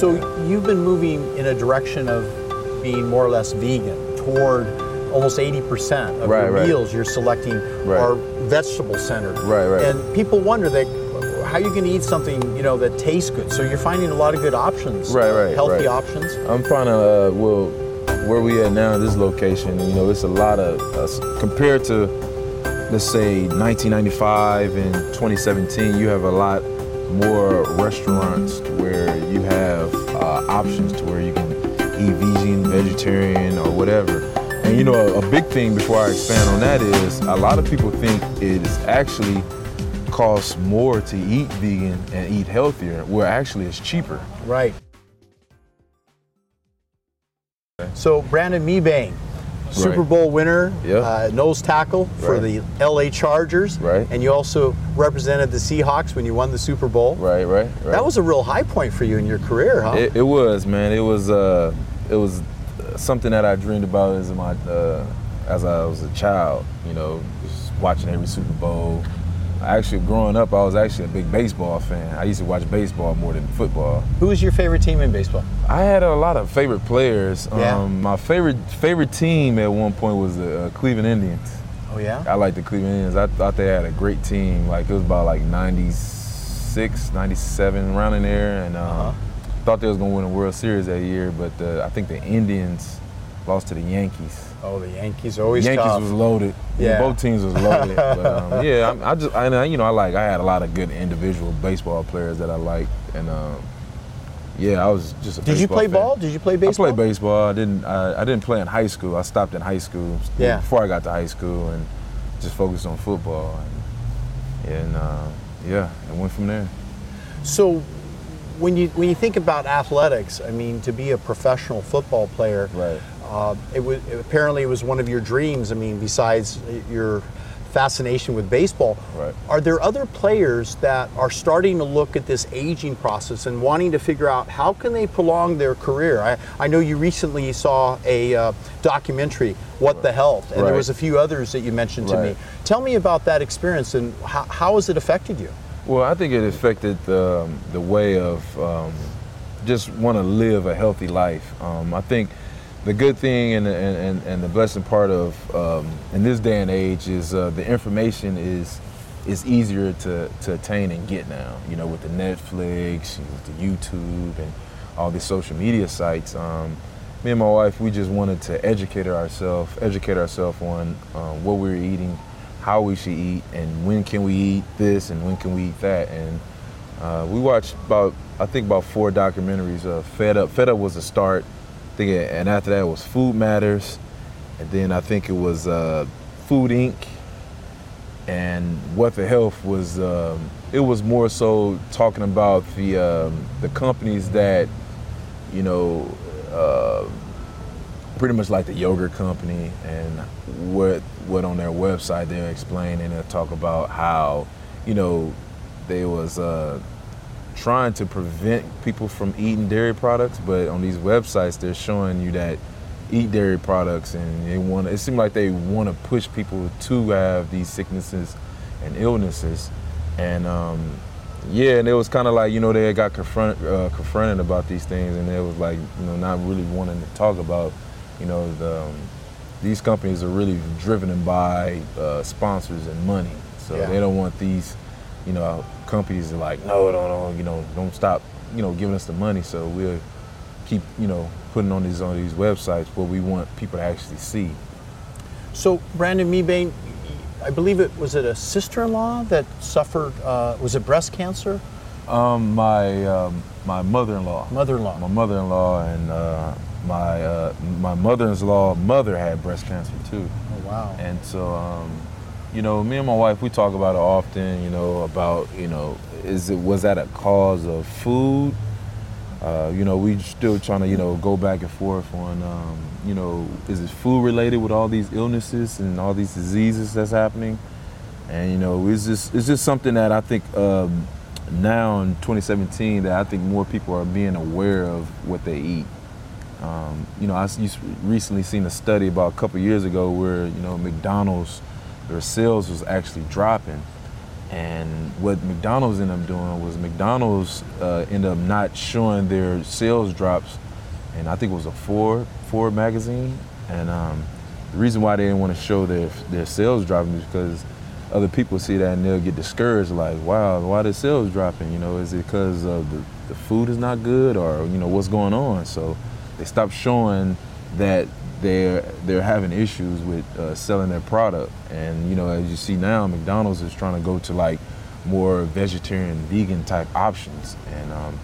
So you've been moving in a direction of being more or less vegan toward almost 80% of Right, your right. meals you're selecting Right. are vegetable centered. Right, right. And people wonder that how are you going to eat something you know that tastes good? So you're finding a lot of good options, Right, right, healthy options. I'm finding, uh, well, where we at now, this location, you know, it's a lot of, uh, compared to, let's say, 1995 and 2017, you have a lot more restaurants where you have uh, options to where you can eat vegan, vegetarian, or whatever. And you know, a, a big thing before I expand on that is a lot of people think it is actually costs more to eat vegan and eat healthier, where actually it's cheaper. Right. So Brandon Mebane, Super. Bowl winner, Yeah. uh, nose tackle for the LA Chargers, Right. and you also represented the Seahawks when you won the Super Bowl. Right, right, right. That was a real high point for you in your career, huh? It, it was, man. It was, uh, it was something that I dreamed about as my, uh, as I was a child. You know, just watching every Super Bowl. Actually, growing up, I was actually a big baseball fan. I used to watch baseball more than football. Who was your favorite team in baseball? I had a lot of favorite players. Yeah. Um, my favorite favorite team at one point was the uh, Cleveland Indians. Oh yeah. I liked the Cleveland Indians. I thought they had a great team. Like it was about like 96, 97, around in there, and uh, Uh-huh. thought they was gonna win a World Series that year. But uh, I think the Indians lost to the Yankees. Oh, the Yankees always Yankees tough. was loaded. Yeah. both teams was loaded. but um, yeah, I, I just I you know I like I had a lot of good individual baseball players that I liked, and um, yeah, I was just a Did you play fan. ball? Did you play baseball? I played baseball. I didn't. I, I didn't play in high school. I stopped in high school. Yeah. Before I got to high school and just focused on football and, and uh, yeah, and went from there. So, when you when you think about athletics, I mean, to be a professional football player, Right. Uh, it was apparently it was one of your dreams. I mean, besides your fascination with baseball, Right. are there other players that are starting to look at this aging process and wanting to figure out how can they prolong their career? I, I know you recently saw a uh, documentary, What the Health, and there was a few others that you mentioned to me. Tell me about that experience and how, how has it affected you? Well, I think it affected the, the way of um, just want to live a healthy life. Um, I think the good thing and, and, and, the blessing part of um, in this day and age is uh, the information is is easier to, to attain and get now. You know, with the Netflix, with the YouTube, and all these social media sites. Um, me and my wife, we just wanted to educate ourselves, educate ourselves on um, what we were eating, how we should eat, and when can we eat this and when can we eat that. And uh, we watched about, I think about four documentaries. Fed Up, Fed Up was the start. Think, it- and after that was Food Matters, and then I think it was uh, Food Inc. And What the Health was. Um, it was more so talking about the um, the companies that, you know, uh, pretty much like the yogurt company and what what on their website they're explaining and talk about how, you know, they was uh, trying to prevent people from eating dairy products, but on these websites they're showing you that eat dairy products and they want it seemed like they want to push people to have these sicknesses and illnesses and um, yeah and it was kind of like you know they got confront, uh, confronted about these things and it was like you know not really wanting to talk about you know the um, these companies are really driven by uh, sponsors and money so Yeah. they don't want these you know companies are like no no no you know don't stop you know giving us the money so we'll keep you know putting on these on these websites what we want people to actually see So, Brandon Mebane, I believe it was it a sister-in-law that suffered. Uh, was it breast cancer? um, my um, my mother-in-law Mother-in-law. my mother-in-law and uh, my uh, my mother-in-law mother had breast cancer too Oh wow. And so, um, you know, me and my wife, we talk about it often. You know, about you know, is it was that a cause of food? Uh, you know, we still trying to you know go back and forth on um, you know, is it food related with all these illnesses and all these diseases that's happening? And you know, it's just it's just something that I think um, now in 2017 that I think more people are being aware of what they eat. Um, you know, I recently seen a study about a couple years ago where you know McDonald's their sales was actually dropping, And what McDonald's ended up doing was McDonald's uh, ended up not showing their sales drops, and I think it was a Ford Ford magazine. And um, the reason why they didn't want to show their their sales dropping is because other people see that and they'll get discouraged. Like, wow, why the sales dropping? You know, is it because the, the food is not good, or you know what's going on? So they stopped showing that they're they're having issues with uh, selling their product. And you know, as you see now, McDonald's is trying to go to like more vegetarian, vegan type options. And um,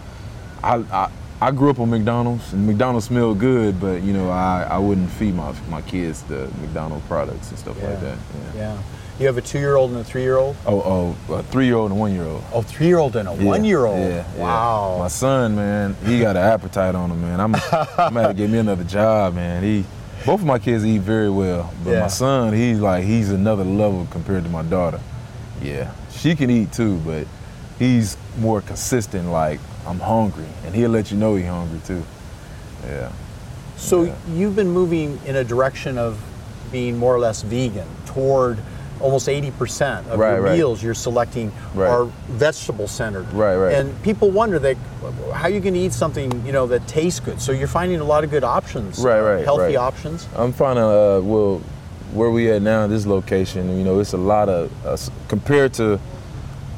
I, I I grew up on McDonald's, and McDonald's smelled good, but you know, I, I wouldn't feed my my kids the McDonald's products and stuff Yeah. like that. Yeah. Yeah. You have a two-year-old and a three-year-old. Oh, oh, a three-year-old and a one-year-old. Oh, three-year-old and a Yeah, one-year-old. yeah, yeah. Wow. My son, man, he got an appetite on him, man. I'm, I'm gonna get me another job, man. He, both of my kids eat very well, but Yeah. my son, he's like, he's another level compared to my daughter. Yeah, she can eat too, but he's more consistent. Like, I'm hungry, and he'll let you know he's hungry too. Yeah. So Yeah. you've been moving in a direction of being more or less vegan toward almost 80% of Right, your right. meals you're selecting Right. are vegetable centered. Right, right. And people wonder that how are you going to eat something, you know, that tastes good? So you're finding a lot of good options. Right, right, Healthy options. I'm finding, uh, well, where we at now, in this location, you know, it's a lot of, uh, compared to,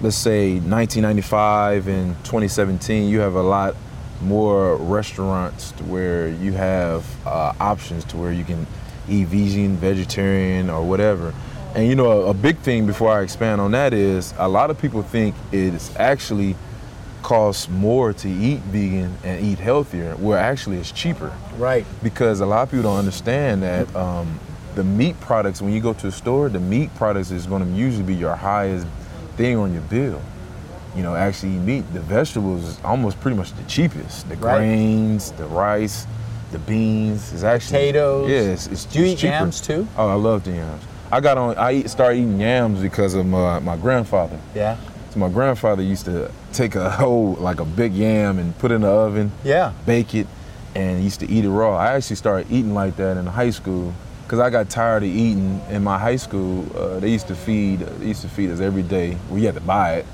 let's say, 1995 and 2017, you have a lot more restaurants to where you have uh, options to where you can eat vegan, vegetarian, or whatever. And you know, a, a big thing before I expand on that is a lot of people think it's actually costs more to eat vegan and eat healthier, where actually it's cheaper Right. because a lot of people don't understand that um, the meat products when you go to a store the meat products is going to usually be your highest thing on your bill you know actually eat meat the vegetables is almost pretty much the cheapest the Right. grains the rice the beans is actually Potatoes. yeah it's, it's Do you it's eat cheaper. yams too? oh i love the yams i got on i eat, started eating yams because of my, my grandfather Yeah. so my grandfather used to take a whole like a big yam and put it in the oven Yeah. bake it and used to eat it raw. I actually started eating like that in high school because I got tired of eating. In my high school, uh, they used to feed they used to feed us every day. We had to buy it,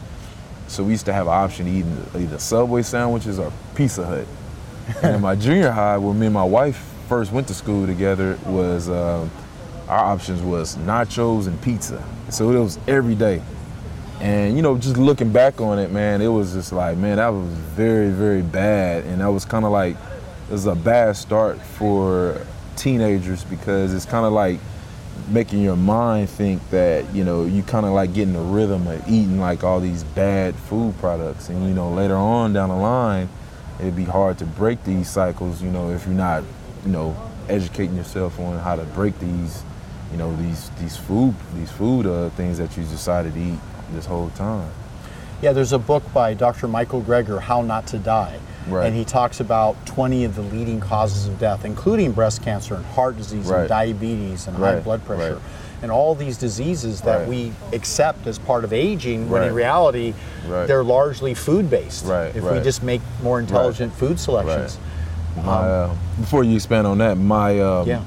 so we used to have an option to eat either Subway sandwiches or Pizza Hut. and in my junior high, when me and my wife first went to school together, was um our options was nachos and pizza. So it was every day. And you know, just looking back on it, man, it was just like, man, that was very, very bad. And that was kind of like, it was a bad start for teenagers because it's kind of like making your mind think that, you know, you kind of like getting the rhythm of eating like all these bad food products. And, you know, later on down the line, it'd be hard to break these cycles, you know, if you're not, you know, educating yourself on how to break these, you know, these these food these food uh, things that you decided to eat this whole time. Yeah, there's a book by Dr. Michael Greger, How Not to Die. Right. And he talks about 20 of the leading causes of death, including breast cancer and heart disease and diabetes and high blood pressure. right. And all these diseases that Right. we accept as part of aging, when in reality, Right. they're largely food based. Right, If we just make more intelligent food selections. My, uh, before you expand on that, my um, Yeah.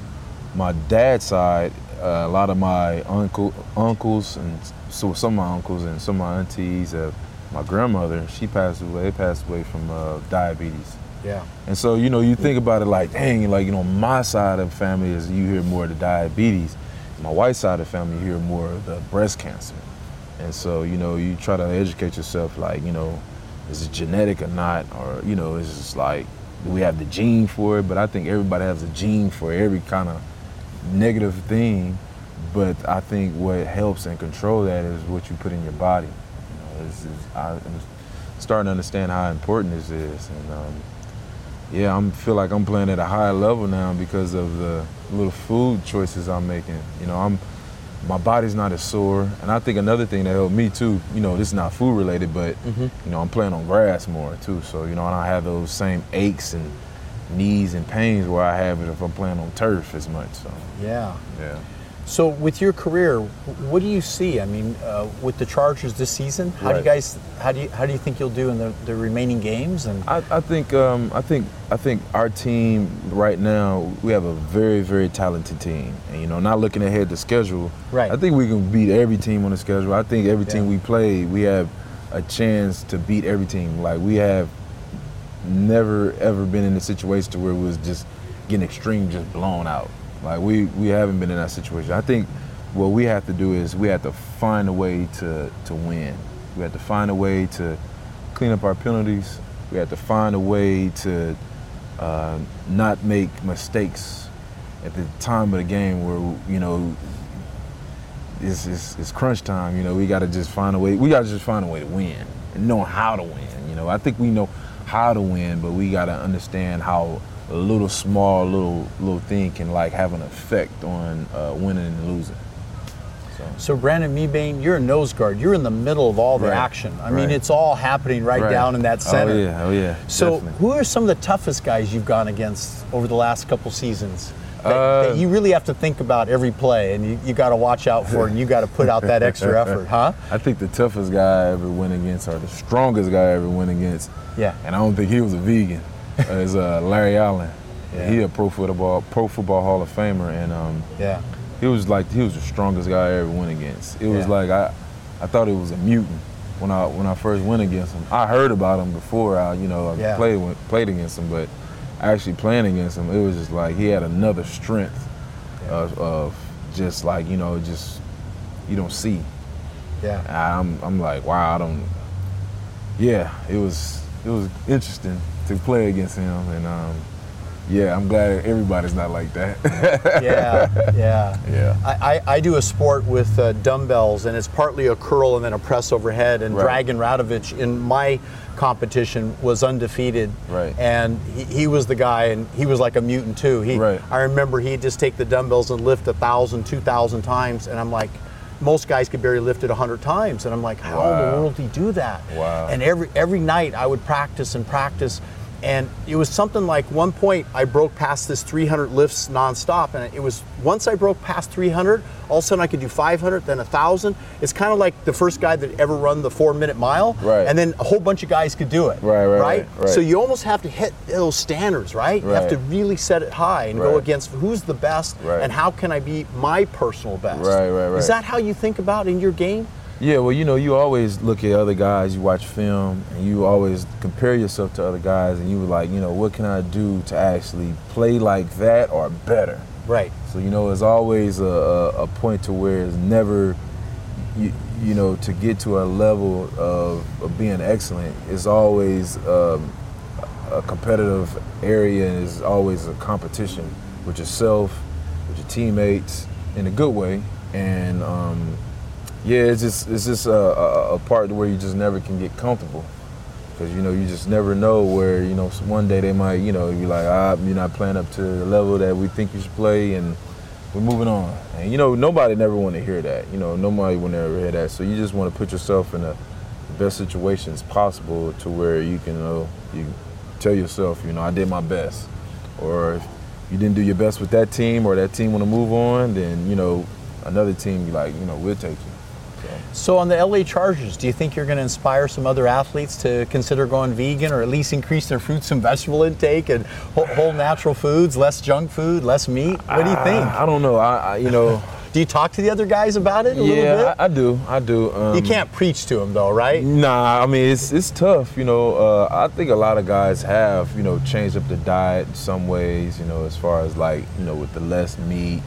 my dad's side, uh, a lot of my uncle uncles and so some of my uncles and some of my aunties, uh, my grandmother, she passed away. Passed away from uh, diabetes. Yeah. And so, you know, you think about it like, dang, like, you know, my side of the family is you hear more of the diabetes. My wife's side of the family, you hear more of the breast cancer. And so, you know, you try to educate yourself, like, you know, is it genetic or not? Or, you know, is it's just like, do we have the gene for it? But I think everybody has a gene for every kind of negative thing. But I think what helps and control that is what you put in your body. You know, it's, it's, I, I'm starting to understand how important this is. And, um, yeah, I'm feel like I'm playing at a higher level now because of the little food choices I'm making. You know, I'm my body's not as sore, and I think another thing that helped me too. You know, this is not food related, but you know, I'm playing on grass more too. So you know, I don't have those same aches and knees and pains where I have it if I'm playing on turf as much. So Yeah. yeah, So, with your career, what do you see? I mean, uh, with the Chargers this season, how do you guys, how do you, how do you think you'll do in the, the remaining games? And I, I think um, I think I think our team right now we have a very very talented team, and you know not looking ahead to schedule. Right. I think we can beat every team on the schedule. I think every team we play, we have a chance to beat every team. Like we have never ever been in a situation where it was just getting extreme, just blown out. Like we we haven't been in that situation. I think what we have to do is we have to find a way to to win. We have to find a way to clean up our penalties. We have to find a way to uh, not make mistakes at the time of the game where you know it's, it's, it's crunch time. You know, we got to just find a way. We got to just find a way to win and know how to win. You know, I think we know how to win, but we got to understand how a little small little little thing can like have an effect on uh, winning and losing. So so, Brandon Mebane, you're a nose guard. You're in the middle of all the Right. action. I mean, it's all happening right, Right. down in that center. Oh yeah, oh yeah. So, definitely. who are some of the toughest guys you've gone against over the last couple seasons? That, Uh, that you really have to think about every play, and you, you got to watch out for, it, and you got to put out that extra effort, huh? I think the toughest guy I ever went against, or the strongest guy I ever went against, Yeah. and I don't think he was a vegan, is uh, Larry Allen. Yeah. He a pro football pro football Hall of Famer, and um, Yeah. he was like he was the strongest guy I ever went against. It was Yeah. like I, I thought it was a mutant when I when I first went against him. I heard about him before I you know I Yeah. played played against him, but actually playing against him, it was just like he had another strength of, of just like you know just you don't see. Yeah. I'm I'm like wow I don't. Yeah, it was it was interesting to play against him, and um, yeah, I'm glad everybody's not like that. Yeah. Yeah. yeah. I, I, I do a sport with uh, dumbbells, and it's partly a curl and then a press overhead. And Right. Dragan Radovich in my competition was undefeated. Right. And he, he was the guy, and he was like a mutant too. He, Right. I remember he'd just take the dumbbells and lift a thousand, two thousand times, and I'm like, most guys could barely lift it a hundred times, and I'm like, how in the world did he do that? Wow. And every every night I would practice and practice. And it was something like one point I broke past this 300 lifts nonstop, and it was once I broke past 300, all of a sudden I could do 500, then 1,000. It's kind of like the first guy that ever run the four-minute mile, Right. and then a whole bunch of guys could do it, Right, right, right, right. So you almost have to hit those standards, right? You have to really set it high and go against who's the best, and how can I be my personal best? Right, right, right. Is that how you think about in your game? Yeah, well, you know, you always look at other guys, you watch film, and you always compare yourself to other guys, and you were like, you know, what can I do to actually play like that or better? Right. So, you know, it's always a, a, a point to where it's never, you, you know, to get to a level of, of being excellent, it's always um, a competitive area and it's always a competition with yourself, with your teammates in a good way. And, um, yeah, it's just it's just a, a, a part where you just never can get comfortable. Because you know you just never know where you know one day they might you know be like ah you're not playing up to the level that we think you should play and we're moving on. And you know nobody never want to hear that you know nobody to ever hear that. So you just want to put yourself in the best situations possible to where you can you know you tell yourself you know I did my best. Or if you didn't do your best with that team or that team want to move on then you know another team like you know we'll take you so. On the LA Chargers, do you think you're going to inspire some other athletes to consider going vegan or at least increase their fruits and vegetable intake and whole, whole natural foods, less junk food, less meat? What do you think? I, I don't know. I, I you know, do you talk to the other guys about it a little yeah, bit? I, I do. I do. Um, you can't preach to them though, right? Nah, I mean it's it's tough. You know, uh, I think a lot of guys have you know changed up the diet in some ways. You know, as far as like you know with the less meat,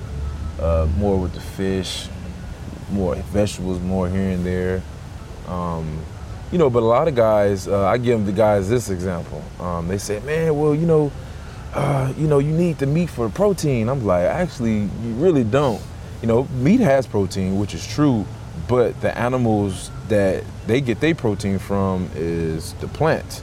uh, more with the fish, more vegetables, more here and there. Um, you know, but a lot of guys, uh, I give the guys this example. Um, they say, man, well, you know, uh, you know, you need the meat for protein. I'm like, actually, you really don't. You know, meat has protein, which is true, but the animals that they get their protein from is the plant.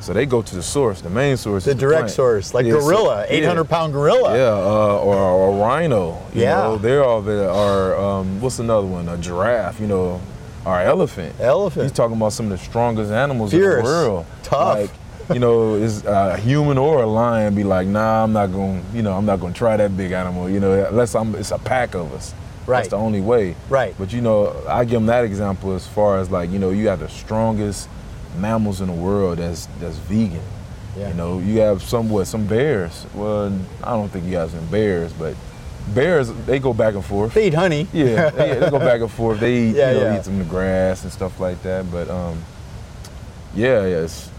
So they go to the source, the main source. The direct source, like Yeah, so- gorilla, yeah. 800 pound gorilla. Yeah, uh, or, or a rhino. You Yeah. know, they're all the are um, what's another one? A giraffe. You know, or elephant. Elephant. He's talking about some of the strongest animals Fierce. in the world. Tough. Like, you know, is a human or a lion be like, nah, I'm not going. to You know, I'm not going to try that big animal. You know, unless I'm, it's a pack of us. Right. That's the only way. Right. But you know, I give them that example as far as like you know, you have the strongest mammals in the world that's that's vegan. Yeah. You know, you have some what some bears. Well, I don't think you have some bears, but bears they go back and forth. They eat honey. Yeah, they, they go back and forth. They eat, Yeah, you know, yeah. eat some of the grass and stuff like that. But um, yeah, it's,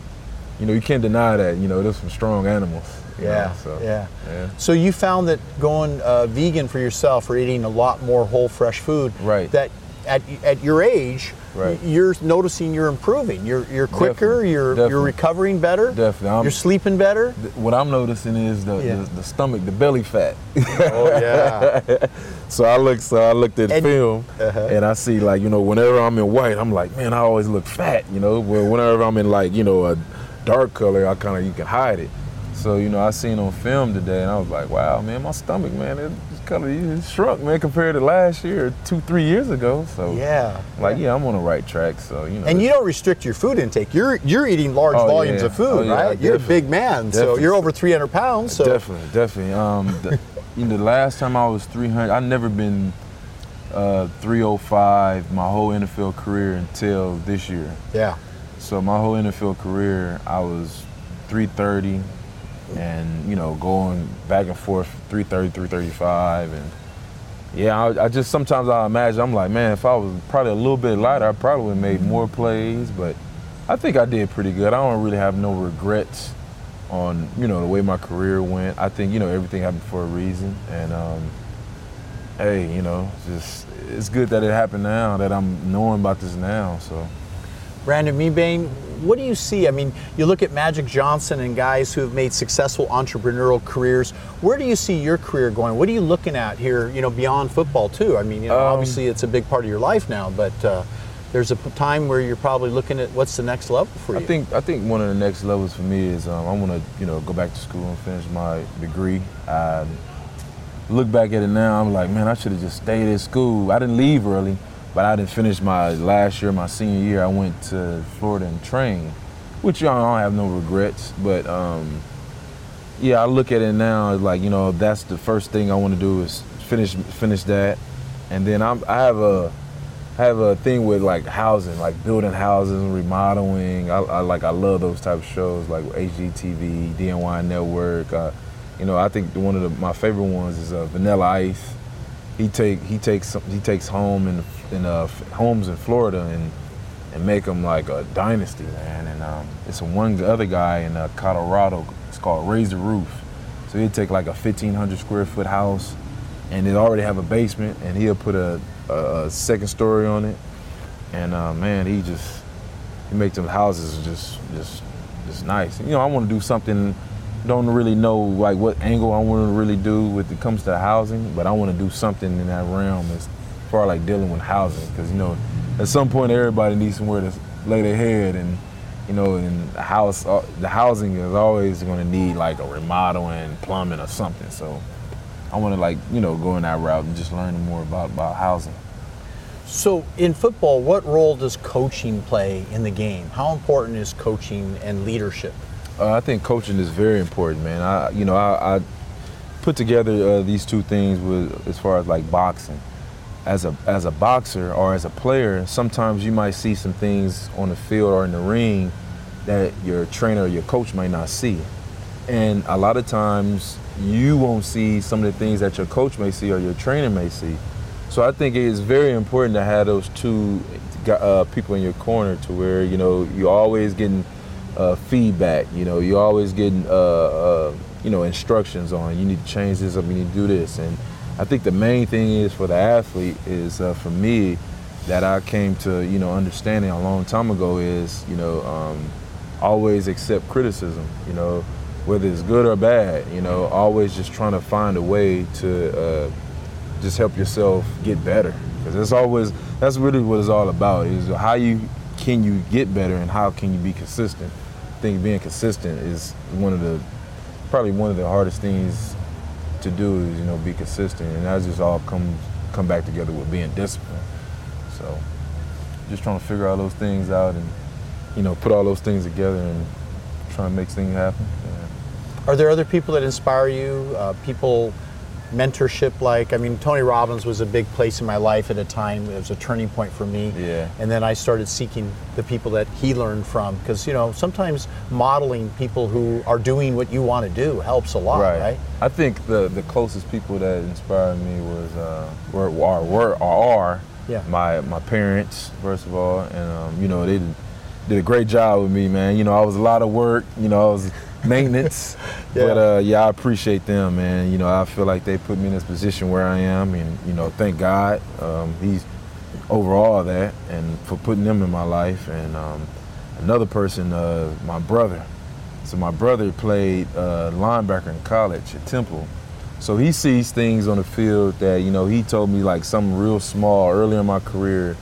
you know, you can't deny that. You know, there's some strong animals. Yeah, know, so, yeah. yeah. So you found that going uh, vegan for yourself or eating a lot more whole fresh food, Right. that at, at your age, Right. you're noticing you're improving. You're, you're quicker, Definitely, you're, you're recovering better, Definitely. I'm- you're sleeping better. Th- What I'm noticing is the, Yeah. the, the stomach, the belly fat. oh, yeah. so I look, so I looked at And- film, Uh-huh. and I see like you know, whenever I'm in white, I'm like, man, I always look fat. You know, well, whenever I'm in like you know a dark color, I kind of you can hide it. So you know, I seen on film today, and I was like, wow, man, my stomach, man, it, it's kind of it shrunk, man, compared to last year, two, three years ago. So Yeah. like yeah, I'm on the right track. So you know, And you don't restrict your food intake. You're you're eating large Oh, volumes yeah. of food, Oh, yeah, right? You're a big man, so you're over 300 pounds. So Definitely, definitely. Um, the, you know, the last time I was 300, I never been uh, 305 my whole NFL career until this year. yeah, So my whole NFL career, I was 330, and you know, going back and forth 330, 335, and yeah, I, I just sometimes I imagine I'm like, man, if I was probably a little bit lighter, I probably would have made more plays, but I think I did pretty good. I don't really have no regrets on you know the way my career went. I think you know everything happened for a reason, and um, hey, you know, just it's good that it happened now that I'm knowing about this now. So. Brandon Mebane, what do you see? I mean, you look at Magic Johnson and guys who have made successful entrepreneurial careers. Where do you see your career going? What are you looking at here? You know, beyond football too. I mean, you know, Um, obviously it's a big part of your life now, but uh, there's a time where you're probably looking at what's the next level for you. I think I think one of the next levels for me is um, I want to you know go back to school and finish my degree. I look back at it now, I'm like, man, I should have just stayed at school. I didn't leave early, but I didn't finish my last year, my senior year. I went to Florida and trained, which I don't have no regrets. But um, yeah, I look at it now like you know that's the first thing I want to do is finish finish that, and then I'm, I have a I have a thing with like housing, like building houses remodeling. I, I like I love those type of shows like HGTV, DIY Network. Uh, you know, I think one of the, my favorite ones is uh, Vanilla Ice. He take he takes he takes home in in uh, homes in Florida and and make them like a dynasty, man. And um, it's one other guy in uh, Colorado. It's called Raise the Roof. So he'd take like a 1,500 square foot house, and it already have a basement, and he'll put a, a, a second story on it. And uh, man, he just he make them houses just just just nice. You know, I want to do something. Don't really know like what angle I want to really do with it comes to housing, but I want to do something in that realm as far like dealing with housing, because you know, at some point everybody needs somewhere to lay their head, and you know, and the house, uh, the housing is always going to need like a remodeling, plumbing, or something. So I want to like you know go in that route and just learn more about about housing. So, in football, what role does coaching play in the game? How important is coaching and leadership? Uh, I think coaching is very important, man. I, you know, I, I put together uh, these two things with as far as like boxing. As a as a boxer or as a player, sometimes you might see some things on the field or in the ring that your trainer or your coach might not see, and a lot of times you won't see some of the things that your coach may see or your trainer may see. So I think it is very important to have those two uh, people in your corner to where you know you're always getting uh, feedback. You know, you're always getting uh, uh, you know instructions on you need to change this up, you need to do this. And I think the main thing is for the athlete is uh, for me that I came to you know understanding a long time ago is you know um, always accept criticism. You know, whether it's good or bad. You know, always just trying to find a way to uh, just help yourself get better because that's always that's really what it's all about is how you can you get better and how can you be consistent think being consistent is one of the probably one of the hardest things to do is you know be consistent and that just all comes come back together with being disciplined so just trying to figure all those things out and you know put all those things together and try and make things happen yeah. Are there other people that inspire you? Uh, people mentorship like? I mean, Tony Robbins was a big place in my life at a time. It was a turning point for me. Yeah. And then I started seeking the people that he learned from because you know sometimes modeling people who are doing what you want to do helps a lot, right? I think the the closest people that inspired me was uh, were are were are Yeah. my my parents first of all, and um, you know they did, did a great job with me, man. You know I was a lot of work. You know I was maintenance, Yeah. but uh, yeah I appreciate them, man. You know I feel like they put me in this position where I am, and you know thank God um, He's over all that, and for putting them in my life, and um, another person, uh, my brother. So my brother played uh, linebacker in college at Temple. So he sees things on the field that, you know, he told me like something real small early in my career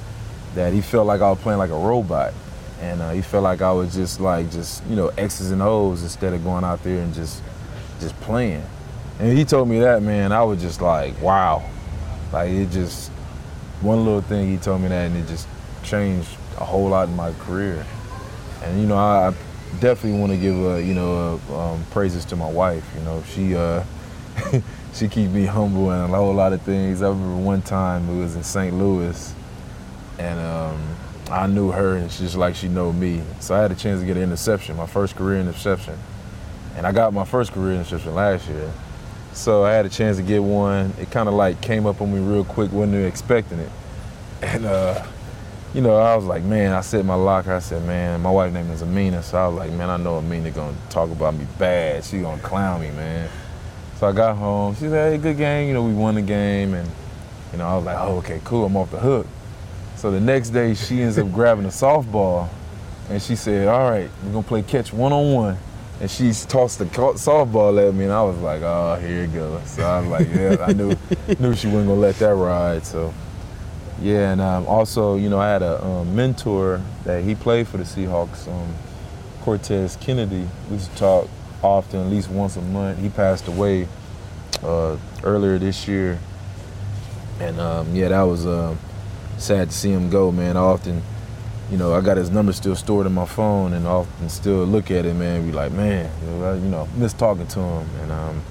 that he felt like I was playing like a robot. And uh, he felt like I was just like, just, you know, X's and O's instead of going out there and just, just playing. And he told me that, man, I was just like, wow. Like it just, one little thing he told me that and it just changed a whole lot in my career. And you know, I, I definitely want to give uh, you know uh, um, praises to my wife. You know, she uh, she keeps me humble in a whole lot of things. I remember one time it was in St. Louis, and um, I knew her, and she's like she know me. So I had a chance to get an interception, my first career interception, and I got my first career interception last year. So I had a chance to get one. It kind of like came up on me real quick, wasn't expecting it, and. uh you know, I was like, man, I set my locker. I said, man, my wife name is Amina. So I was like, man, I know Amina gonna talk about me bad. She gonna clown me, man. So I got home. She said, hey, good game. You know, we won the game. And, you know, I was like, oh, okay, cool. I'm off the hook. So the next day, she ends up grabbing a softball. And she said, all right, we're gonna play catch one-on-one. And she tossed the softball at me. And I was like, oh, here it goes. So I was like, yeah, I knew, knew she wasn't gonna let that ride. So. Yeah, and um, also, you know, I had a um, mentor that he played for the Seahawks, um, Cortez Kennedy. We used to talk often, at least once a month. He passed away uh, earlier this year, and um, yeah, that was uh, sad to see him go, man. I often, you know, I got his number still stored in my phone, and often still look at it, man. Be like, man, you know, I, you know miss talking to him, and um,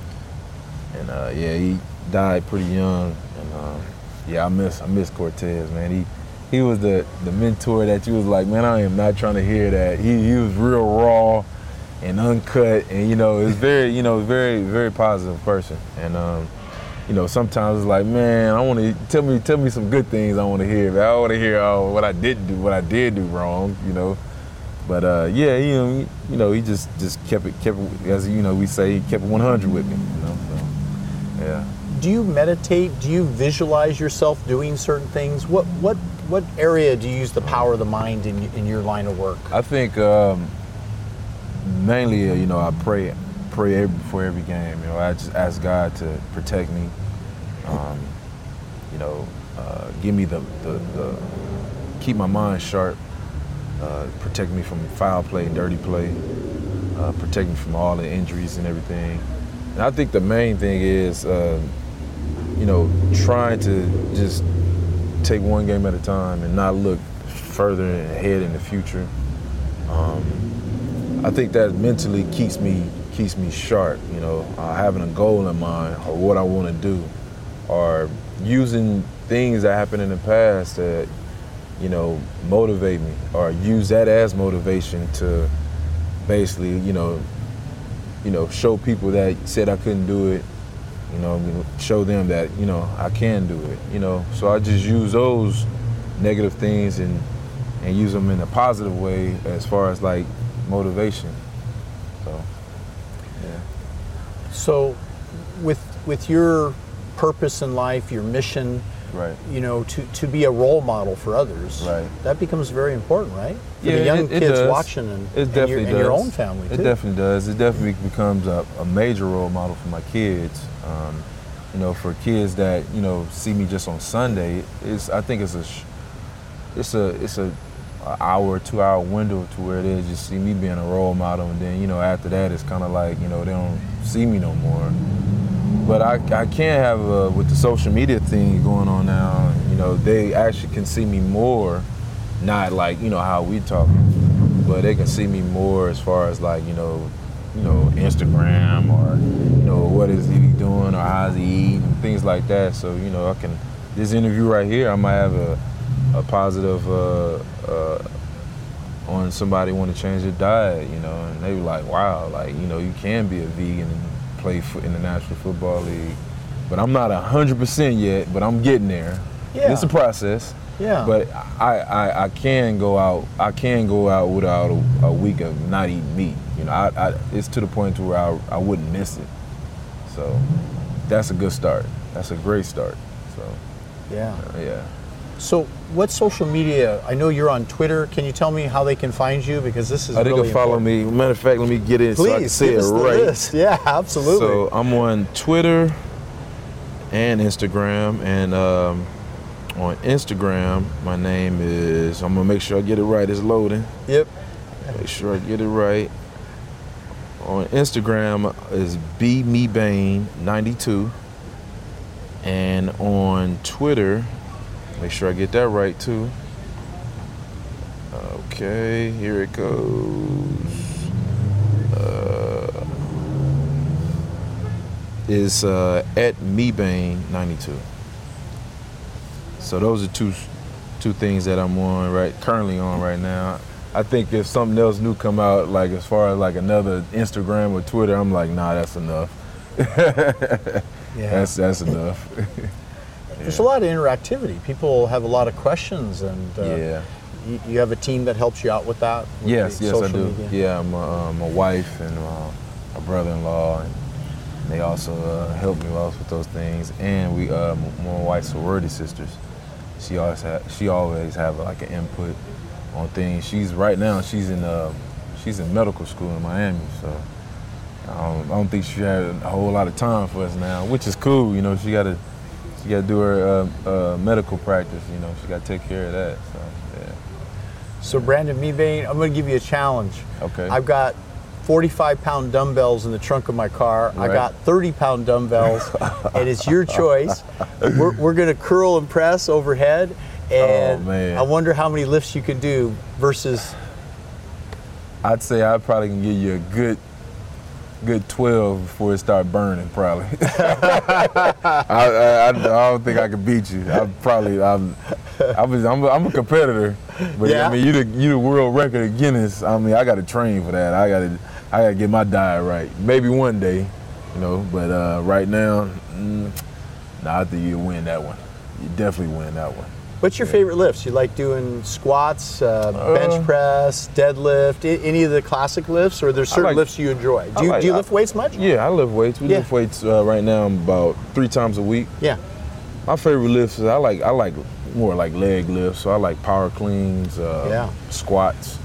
and uh, yeah, he died pretty young, and. Um, yeah, I miss I miss Cortez, man. He he was the the mentor that you was like, man, I am not trying to hear that. He he was real raw and uncut, and you know, it's very you know very very positive person. And um, you know, sometimes it's like, man, I want to tell me tell me some good things I want to hear. But I want to hear oh, what I didn't do, what I did do wrong, you know. But uh, yeah, you know, he, you know, he just just kept it kept it, as you know we say, he kept 100 with me, you know. So yeah. Do you meditate? Do you visualize yourself doing certain things? What what what area do you use the power of the mind in in your line of work? I think um, mainly, uh, you know, I pray, pray every, before every game. You know, I just ask God to protect me. Um, you know, uh, give me the, the, the keep my mind sharp. Uh, protect me from foul play, and dirty play. Uh, protect me from all the injuries and everything. And I think the main thing is, uh, you know, trying to just take one game at a time and not look further ahead in the future. Um, I think that mentally keeps me keeps me sharp. You know, uh, having a goal in mind or what I want to do, or using things that happened in the past that you know motivate me, or use that as motivation to basically, you know, you know, show people that said I couldn't do it. You know, show them that you know I can do it. You know, so I just use those negative things and and use them in a positive way as far as like motivation. So. So, with with your purpose in life, your mission, Right. you know, to, to be a role model for others, Right. that becomes very important, right? For Yeah, the young it- it kids does. watching and, It and, definitely your, does. and your own family It definitely does. It definitely becomes a, a major role model for my kids. Um, you know, for kids that you know see me just on Sunday, it's I think it's a it's a it's a, a hour two hour window to where they just see me being a role model, and then you know after that it's kind of like you know they don't see me no more. But I, I can't have uh, with the social media thing going on now. You know, they actually can see me more, not like you know how we talking, but they can see me more as far as like you know, you know Instagram or you know what is he doing or how's he eating things like that. So you know I can this interview right here I might have a a positive uh, uh, on somebody want to change their diet, you know, and they were like, wow, like you know you can be a vegan and play for, in the National Football League, but I'm not hundred percent yet, but I'm getting there. Yeah. It's a process. Yeah. But I, I, I can go out. I can go out without a, a week of not eating meat. You know, I, I, it's to the point to where I, I wouldn't miss it. So that's a good start. That's a great start. So yeah. uh, yeah. So, what social media? I know you're on Twitter. Can you tell me how they can find you? Because this is Oh, they really can follow important. me. Matter of fact, let me get in Please so I can give it the right. list. Yeah, absolutely. So I'm on Twitter and Instagram, and um, on Instagram, my name is. I'm gonna make sure I get it right. It's loading. yep. Make sure I get it right. On Instagram is B Mebane 92, and on Twitter, make sure I get that right too. Okay, here it goes. Uh, is uh, at MeBane 92. So those are two two things that I'm on right currently on right now. I think if something else new come out, like as far as like another Instagram or Twitter, I'm like, nah, that's enough. Yeah. That's that's enough. There's a lot of interactivity. People have a lot of questions, and uh, yeah. you, you have a team that helps you out with that. with Yes, yes, I do. media? Yeah, my uh, my wife and uh, my brother-in-law, and they also uh, help me out with those things. And we, uh, my wife's sorority sisters. She always have, she always have like an input on things. She's right now. She's in uh, she's in medical school in Miami, so. I don't, I don't think she had a whole lot of time for us now, which is cool. You know, she got to she got to do her uh, uh, medical practice. You know, she got to take care of that. So yeah. So, Brandon Mebane, I'm going to give you a challenge. Okay. I've got 45 pound dumbbells in the trunk of my car. Right. I got 30 pound dumbbells, and it's your choice. We're, we're going to curl and press overhead, and Oh, man. I wonder how many lifts you can do versus. I'd say I probably can give you a good good 12 before it start burning probably. I, I, I, don't think I could beat you. I probably I'm I was, I'm, a, I'm a competitor, but Yeah? I mean you the you the world record of Guinness. I mean I got to train for that. I got to I got to get my diet right. Maybe one day, you know. But uh, right now, mm, nah, I think you win that one. You definitely win that one. What's your favorite lifts? You like doing squats, uh, bench Uh, press, deadlift, a- any of the classic lifts, or there's certain like- lifts you enjoy? I Do you, like- do you I- lift weights much? Yeah, I lift weights. We Yeah. lift weights uh, right now about three times a week. Yeah. My favorite lifts is I like I like more like leg lifts. So I like power cleans, uh, Yeah. squats.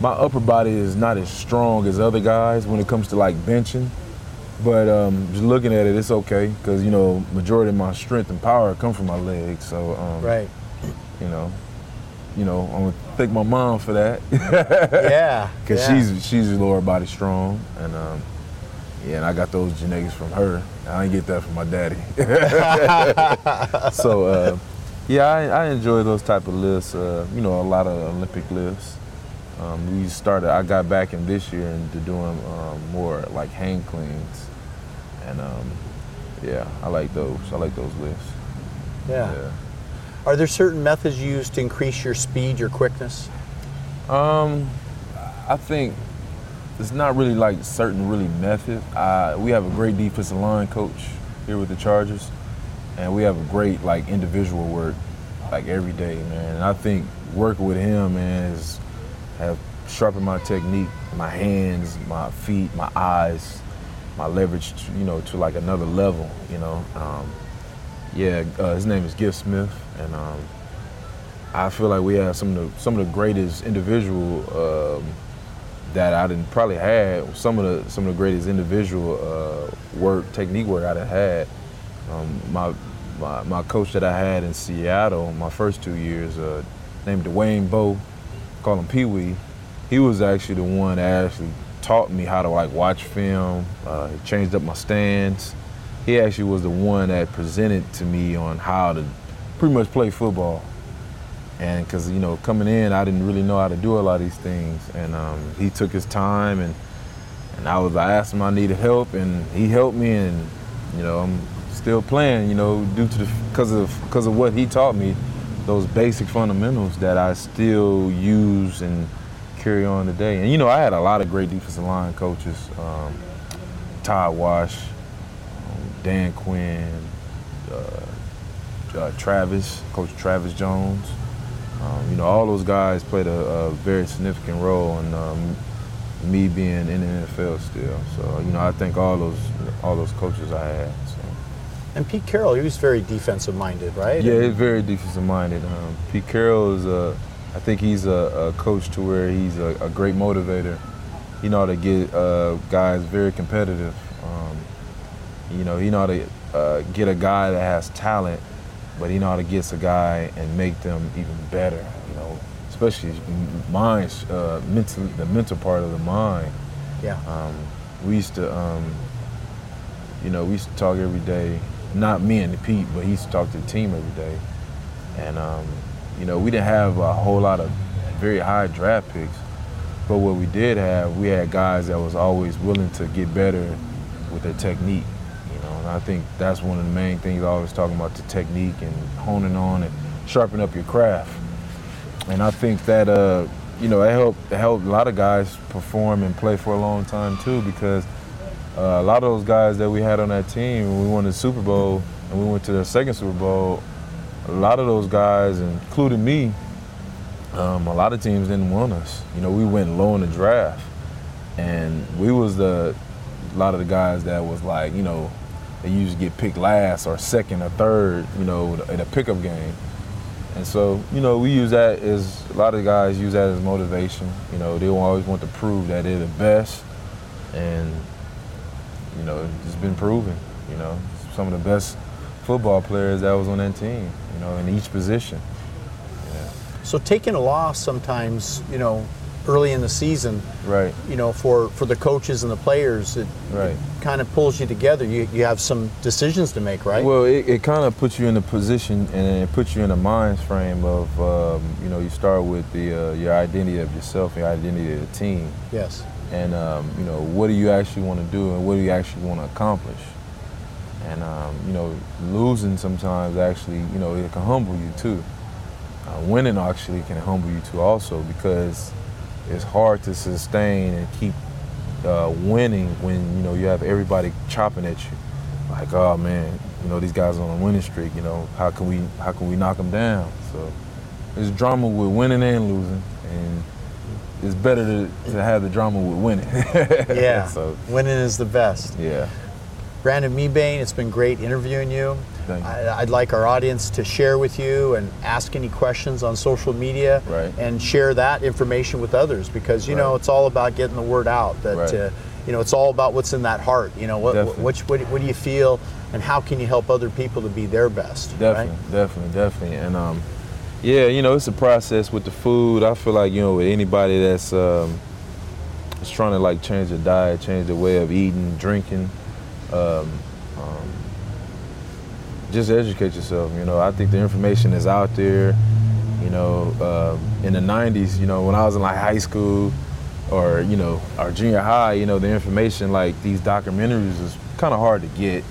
My upper body is not as strong as other guys when it comes to like benching, but um, just looking at it, it's okay because you know majority of my strength and power come from my legs. So um, Right. You know, you know I'm gonna thank my mom for that Yeah. because yeah. she's she's lower body strong and. Um, yeah, and I got those genetics from her. I didn't get that from my daddy. so, uh, yeah, I, I enjoy those type of lifts. Uh, you know, a lot of Olympic lifts. Um, we started. I got back in this year into doing um, more like hang cleans, and um, yeah, I like those. I like those lifts. yeah. Are there certain methods used to increase your speed, your quickness? Um, I think it's not really like certain really method. Uh, we have a great defensive line coach here with the Chargers, and we have a great like individual work like every day, man. And I think working with him, is have sharpened my technique, my hands, my feet, my eyes, my leverage, you know, to like another level, you know. Um, yeah, uh, his name is Giff Smith, and um, I feel like we have some of the some of the greatest individual um, that I didn't probably had. Some of the some of the greatest individual uh, work technique work I done had. Um, my, my my coach that I had in Seattle my first two years, uh, named Dwaine Board, call him Pee Wee. He was actually the one that actually taught me how to like watch film. Uh, he changed up my stance. He actually was the one that presented to me on how to pretty much play football and because you know coming in i didn't really know how to do a lot of these things and um, he took his time and And I was I asked him I needed help, and he helped me, and you know I'm still playing. You know, due to the because of because of what he taught me, those basic fundamentals that I still use and carry on today. And you know, I had a lot of great defensive line coaches, um, Todd Wash, Dan Quinn, uh, uh, Travis, Coach Travis Jones. Um, you know, all those guys played a, a very significant role in um, me being in the NFL still. So you know, I think all those all those coaches I had. So. And Pete Carroll, he was very defensive minded, right? Yeah, he's very defensive minded. Um, Pete Carroll is a, I think he's a, a coach to where he's a, a, great motivator. You know to get uh, guys very competitive. You know, he know how to uh, get a guy that has talent, but he know how to get a guy and make them even better. You know, especially minds, uh, mental, the mental part of the mind. Yeah. Um, we used to, um, you know, we used to talk every day not me and the Pete, but he used to talk to the team every day. And, um, you know, we didn't have a whole lot of very high draft picks. But what we did have, we had guys that was always willing to get better with their technique. And I think that's one of the main things I always talking about the technique and honing on and sharpen up your craft. And I think that uh, you know, it helped helped a lot of guys perform and play for a long time too because uh, a lot of those guys that we had on that team, when we won the Super Bowl and we went to the second Super Bowl, a lot of those guys, including me, um, a lot of teams didn't want us. You know, we went low in the draft, and we was the a lot of the guys that was like, you know, they usually get picked last or second or third, you know, in a pickup game. And so, you know, we use that as a lot of guys use that as motivation. You know, they always want to prove that they're the best, and you know, it's been proven. You know, some of the best football players that was on that team. You know, in each position. Yeah. So taking a loss sometimes, you know, early in the season, right? You know, for for the coaches and the players, it, right. it kind of pulls you together. You you have some decisions to make, right? Well, it, it kind of puts you in a position and it puts you in a mind frame of, um, you know, you start with the uh, your identity of yourself, your identity of the team. Yes and um, you know what do you actually want to do and what do you actually want to accomplish and um, you know losing sometimes actually you know it can humble you too uh, winning actually can humble you too also because it's hard to sustain and keep uh, winning when you know you have everybody chopping at you like oh man you know these guys are on a winning streak you know how can we how can we knock them down so it's drama with winning and losing and it's better to, to have the drama with winning. yeah. so winning is the best. Yeah. Brandon Mebane, it's been great interviewing you. I, would like our audience to share with you and ask any questions on social media right. and share that information with others because you right. know it's all about getting the word out that right. uh, you know it's all about what's in that heart you know what what, what, what, do you feel and how can you help other people to be their best definitely definitely definitely and um, yeah, you know, it's a process with the food. I feel like, you know, with anybody that's um, is trying to like change their diet, change their way of eating, drinking, um, um, just educate yourself. You know, I think the information is out there. You know, uh, in the 90s, you know, when I was in like high school or, you know, our junior high, you know, the information like these documentaries is kind of hard to get.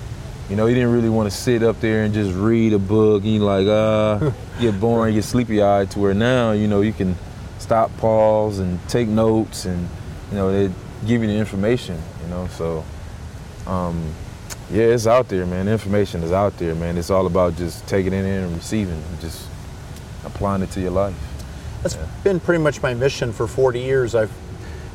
You know, you didn't really want to sit up there and just read a book. He like, uh, get boring, get sleepy eyed. To where now, you know, you can stop, pause, and take notes, and you know, they give you the information. You know, so um, yeah, it's out there, man. The information is out there, man. It's all about just taking it in and receiving, and just applying it to your life. That's yeah. been pretty much my mission for 40 years. I've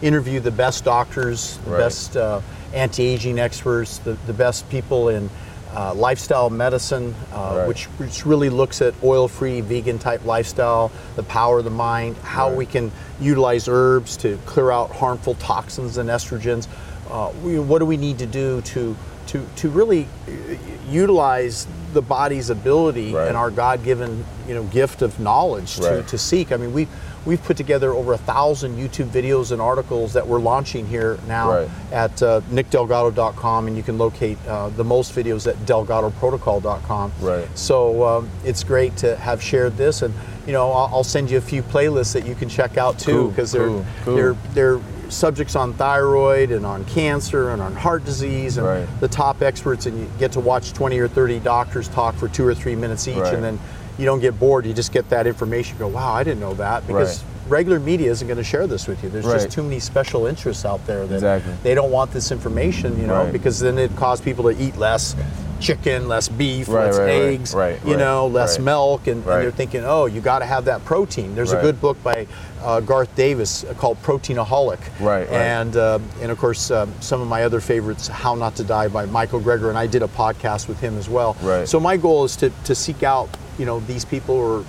interviewed the best doctors, the right. best uh, anti-aging experts, the, the best people in uh, lifestyle medicine, uh, right. which, which really looks at oil-free, vegan-type lifestyle, the power of the mind, how right. we can utilize herbs to clear out harmful toxins and estrogens. Uh, we, what do we need to do to to to really uh, utilize the body's ability right. and our God-given you know gift of knowledge to, to seek? I mean, we We've put together over a thousand YouTube videos and articles that we're launching here now right. at uh, nickdelgado.com, and you can locate uh, the most videos at delgadoprotocol.com. Right. So um, it's great to have shared this, and you know I'll, I'll, send you a few playlists that you can check out too, because cool, they're cool, they're they're subjects on thyroid and on cancer and on heart disease and Right. the top experts, and you get to watch 20 or 30 doctors talk for two or three minutes each, Right. and then you don't get bored. You just get that information. Go, wow, I didn't know that because. Right. Regular media isn't going to share this with you. There's just too many special interests out there that Exactly. they don't want this information, you know, because then it causes people to eat less chicken, less beef, Right, less right, eggs, right, you know, less milk, and, and they're thinking, oh, you got to have that protein. There's a good book by uh, Garth Davis uh, called Proteinaholic, Right, and uh, and of course um, some of my other favorites, How Not to Die by Michael Greger, and I did a podcast with him as well. Right. So my goal is to to seek out, you know, these people who are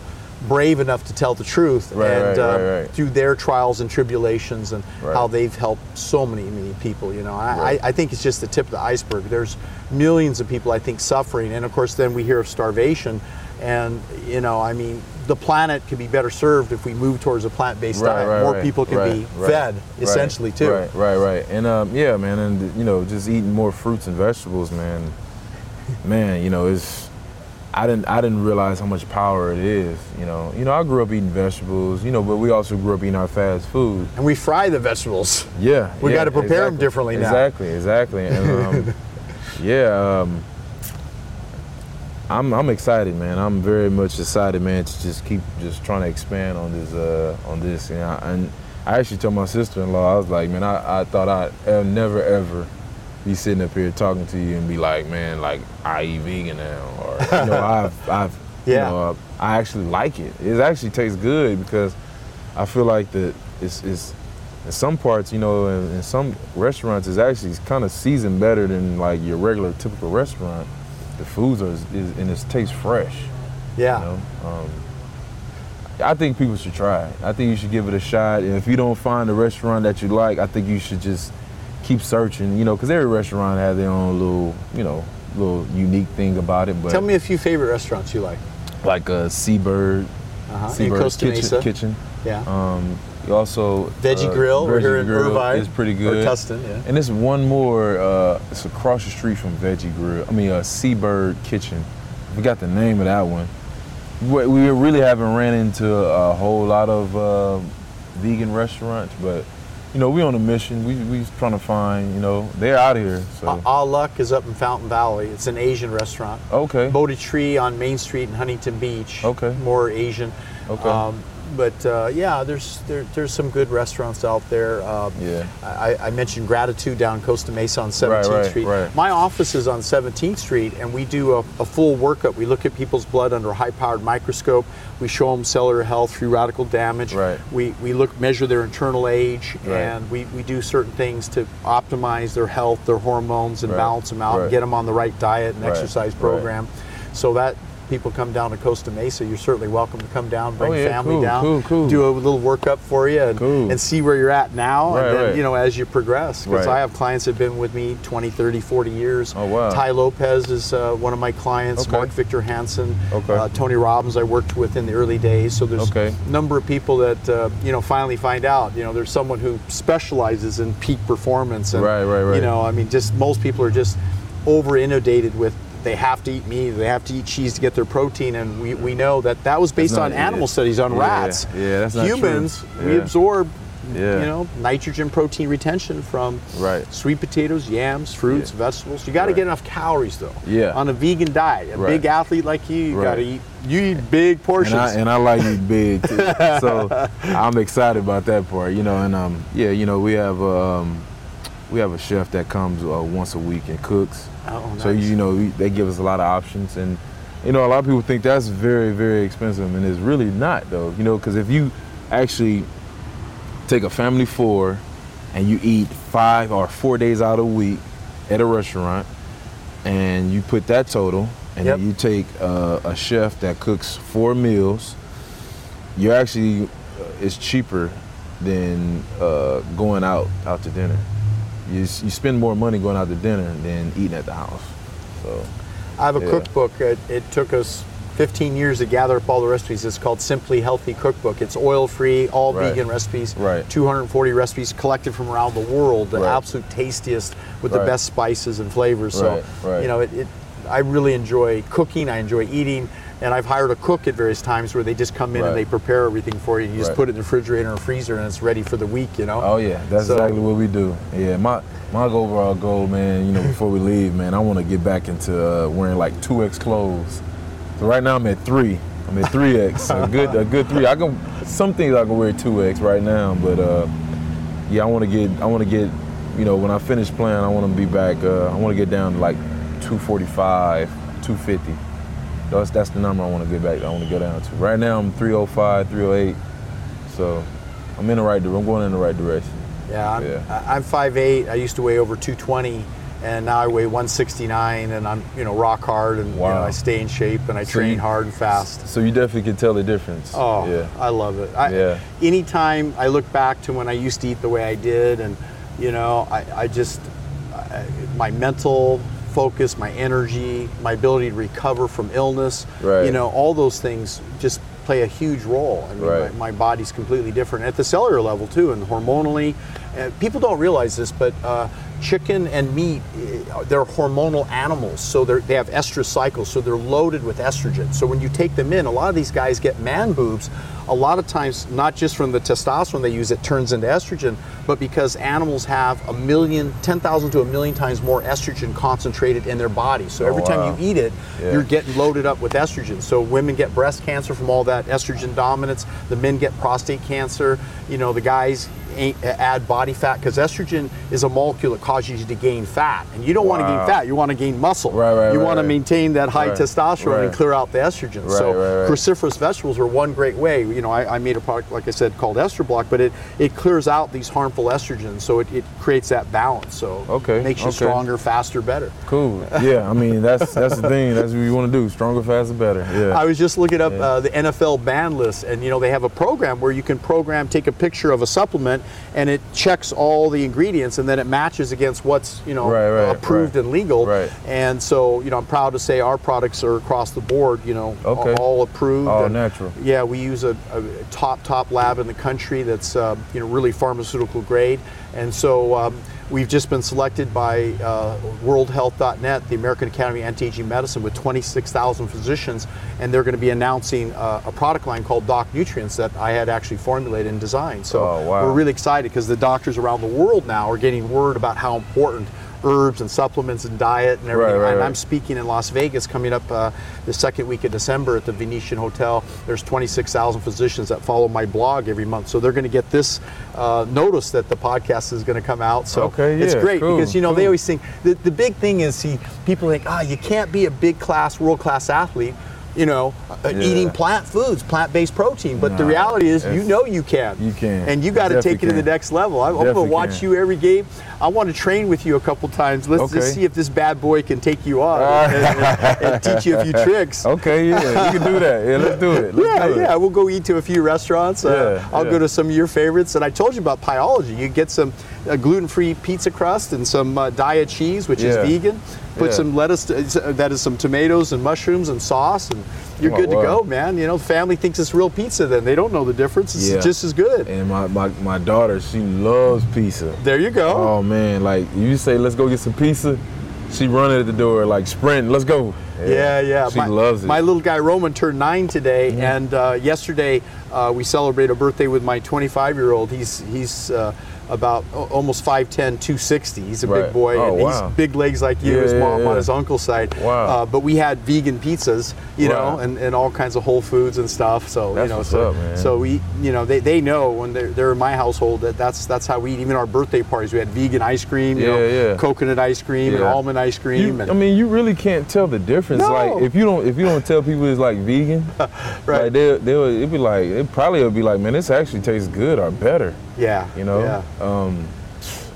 brave enough to tell the truth Right, and right, um, right, through their trials and tribulations and how they've helped so many many people you know. I. I, think it's just the tip of the iceberg. There's millions of people i think suffering. And of course then we hear of starvation. And you know i mean the planet could be better served if we move towards a plant-based Right, diet. right, more people can be fed essentially too. Right, right, right. And um, yeah, man, and you know, just eating more fruits and vegetables, man. Man, you know, it's I didn't I didn't realize how much power it is. You know, you know, I grew up eating vegetables, you know, but we also grew up eating our fast food. and we fry the vegetables Yeah, We yeah, gotta prepare exactly, differently now. Exactly, exactly. And um, yeah, um, I'm I'm excited, man. I'm very much excited, man, to just keep just trying to expand on this uh, on this. You know, and I actually told my sister-in-law, I was like, man, I, I thought I'd never ever be sitting up here talking to you and be like, man, like I eat vegan now, or you know, I've I've Yeah. you know, I actually like it. It actually tastes good because I feel like that it's, it's in some parts, you know, in, in some restaurants, it's actually kind of seasoned better than like your regular typical restaurant. The foods are is, and it tastes fresh. yeah You know, um, I think people should try it. I think you should give it a shot. And if you don't find a restaurant that you like, I think you should just keep searching. You know, because every restaurant has their own little, you know, little unique thing about it. But tell me a few favorite restaurants you like like a Seabird, uh-huh. Seabird costa kitchen, mesa kitchen. yeah Um, you also veggie uh, grill we're Veggie here in irvine is pretty or good. tustin yeah And there's one more. Uh, it's across the street from Veggie Grill. I mean, uh, Seabird Kitchen. I forgot the name of that one. We, we really haven't ran into a whole lot of uh, vegan restaurants, but you know, we on a mission. We we trying to find. You know, they're out here. So Ah Ah Luck is up in Fountain Valley. It's an Asian restaurant. okay. Bodhi Tree on Main Street in Huntington Beach. Okay. More Asian. Okay. Um, but uh, yeah, there's there, there's some good restaurants out there. Um, Yeah. I, I mentioned Gratitude down Costa Mesa on 17th Right, right, Street. right. My office is on 17th Street, and we do a, a full workup. We look at people's blood under a high-powered microscope. We show them cellular health through radical damage. Right. We, we look measure their internal age, and we, we do certain things to optimize their health, their hormones, and balance them out, and get them on the right diet and Right, exercise right. program. So that people come down to Costa Mesa, you're certainly welcome to come down, bring Oh, yeah, family cool, down, cool, cool. do a little workup for you, and, and see where you're at now, Right, and then right. you know as you progress. Because Right. I have clients that have been with me 20, 30, 40 years. Oh, wow. Tai Lopez is uh, one of my clients. Okay. Mark Victor Hansen, Okay. uh, Tony Robbins I worked with in the early days. So there's Okay. a number of people that uh, you know finally find out. You know, there's someone who specializes in peak performance. And, Right, right, right. You know, I mean, just most people are just over inundated with. They have to eat meat. They have to eat cheese to get their protein, and we, we know that that was based not- on animal yeah. studies on Yeah, rats. yeah, that's not true. Humans, we absorb, Yeah. you know, nitrogen protein retention from Right. sweet potatoes, yams, fruits, Yeah. vegetables. You got to Right. get enough calories though. Yeah. On a vegan diet, a Right. big athlete like you, you Right. got to eat. You eat big portions. And I, and I like you big too. so I'm excited about that part, you know. And um, yeah, you know, we have um, we have a chef that comes uh, once a week and cooks. Oh, So you know, they give us a lot of options, and you know, a lot of people think that's very, very expensive, and it's really not though. You know, because if you actually take a family four and you eat five or four days out a week at a restaurant, and you put that total, and Yep. then you take uh, a chef that cooks four meals, you're actually uh, it's cheaper than uh, going out out to dinner. You, you spend more money going out to dinner than eating at the house. So I have a Yeah. cookbook. It, it took us 15 years to gather up all the recipes. It's called Simply Healthy Cookbook. It's oil-free, all Right. vegan recipes. Right. 240 recipes collected from around the world, the Right. absolute tastiest with the best spices and flavors. So, Right, right. you know, it, it I really enjoy cooking. I enjoy eating, and I've hired a cook at various times where they just come in Right. and they prepare everything for you. You just Right. put it in the refrigerator or freezer, and it's ready for the week. You know. Oh yeah, that's So- exactly what we do. Yeah, my my overall goal, man. You know, before we leave, man, I want to get back into uh, wearing like two X clothes. So right now I'm at three. I'm at three X. a good a good three. I can some things I can wear two X right now, but uh, yeah, I want to get I want to get you know when I finish playing, I want to be back. Uh, I want to get down to like 245, 250. That's that's the number I want to get back. I want to go down to. Right now I'm 305, 308. So I'm in the right direction. I'm going in the right direction. Yeah, I'm, Yeah. I- I'm 5'8". I used to weigh over 220, and now I weigh 169, and I'm you know rock hard, and you know, I stay in shape, and I So train you- hard and fast. So you definitely can tell the difference. Oh, yeah. I love it. I, Yeah. Anytime I look back to when I used to eat the way I did, and you know, I, I just I, my mental focus, my energy, my ability to recover from illness, Right. you know, all those things just play a huge role. I mean, Right. my, my body's completely different at the cellular level too, and hormonally. Uh, people don't realize this, but uh, chicken and meat, uh, they're hormonal animals, so they're, they have estrous cycles, so they're loaded with estrogen. So when you take them in, a lot of these guys get man boobs. A lot of times, not just from the testosterone they use, it turns into estrogen, but because animals have a million, 10,000 to a million times more estrogen concentrated in their body. So Oh, every time you eat it, Yeah. you're getting loaded up with estrogen. So women get breast cancer from all that estrogen dominance. The men get prostate cancer. You know, the guys add body fat because estrogen is a molecule that causes you to gain fat, and you don't want to gain fat. You want to gain muscle. Right, right, You right, want to maintain that high testosterone and clear out the estrogen. Right, so cruciferous vegetables are one great way. You know, I, I made a product like I said called Estroblock, but it it clears out these harmful estrogens, so it, it creates that balance. So Okay, it makes you okay. stronger, faster, better. Cool. Yeah, I mean that's that's the thing. That's what you want to do. Stronger, faster, better. Yeah. I was just looking up Yeah. uh, the NFL ban list, and you know they have a program where you can program, take a picture of a supplement, and it checks all the ingredients, and then it matches against what's you know Right, right, approved right. and legal. Right. And so you know I'm proud to say our products are across the board, you know, Okay. all approved. All and, natural. Yeah, we use a, a top top lab in the country that's uh, you know really pharmaceutical grade, and so. Um, We've just been selected by uh, WorldHealth.net, the American Academy of Anti-Aging Medicine, with 26,000 physicians, and they're going to be announcing uh, a product line called Doc Nutrients that I had actually formulated and designed. So Oh, wow. we're really excited because the doctors around the world now are getting word about how important herbs and supplements and diet and everything. Right, right. I'm speaking in Las Vegas coming up uh, the second week of December at the Venetian Hotel. There's 26,000 physicians that follow my blog every month, so they're going to get this uh, notice that the podcast is going to come out. So Okay, it's great cool, because you know they always think the, the big thing is see people think ah you can't be a big class world class athlete. You know, uh, Yeah. eating plant foods, plant-based protein. But the reality is, you know you can. You can. And you got to take it to the next level. I'm, I'm going to watch can. you every game. I want to train with you a couple times. Let's Okay. just see if this bad boy can take you on and, and- and teach you a few tricks. Okay, yeah, you can do that. Yeah, let's do it. Let's Yeah, do it. yeah, we'll go eat to a few restaurants. Uh, Yeah, I'll yeah. go to some of your favorites. And I told you about Pieology. You get some uh, gluten-free pizza crust and some uh, diet cheese, which Yeah. is vegan. Put Yeah. some lettuce, uh, that is some tomatoes and mushrooms and sauce, and you're Oh, good to go, man. You know, family thinks it's real pizza. Then they don't know the difference. It's Yeah. just as good. And my, my, my daughter, she loves pizza. there you go. Oh man, like you say, let's go get some pizza. She running at the door like sprint. Let's go. Yeah, yeah. She my, loves it. Mm-hmm. My little guy Roman turned nine today, and uh, yesterday uh, we celebrated a birthday with my 25 year old. He's he's uh, about almost 5'10", 260. He's a big boy, Oh, and wow. he's big legs like you. Yeah, his yeah, mom on his uncle's side. Wow. Uh, but we had vegan pizzas, you know, and, and all kinds of whole foods and stuff. So That's you know, what's so, up, man. so we you know they, they know when they're, they're in my household that that's that's how we eat. Even our birthday parties, we had vegan ice cream, you Yeah, know, yeah. coconut ice cream and almond ice cream. You, and, I mean, you really can't tell the difference. No. Like if you don't if you don't tell people it's like vegan, Right. Like they they'll it'd be like it probably would be like, man, this actually tastes good or better. Yeah, You know. yeah. Um,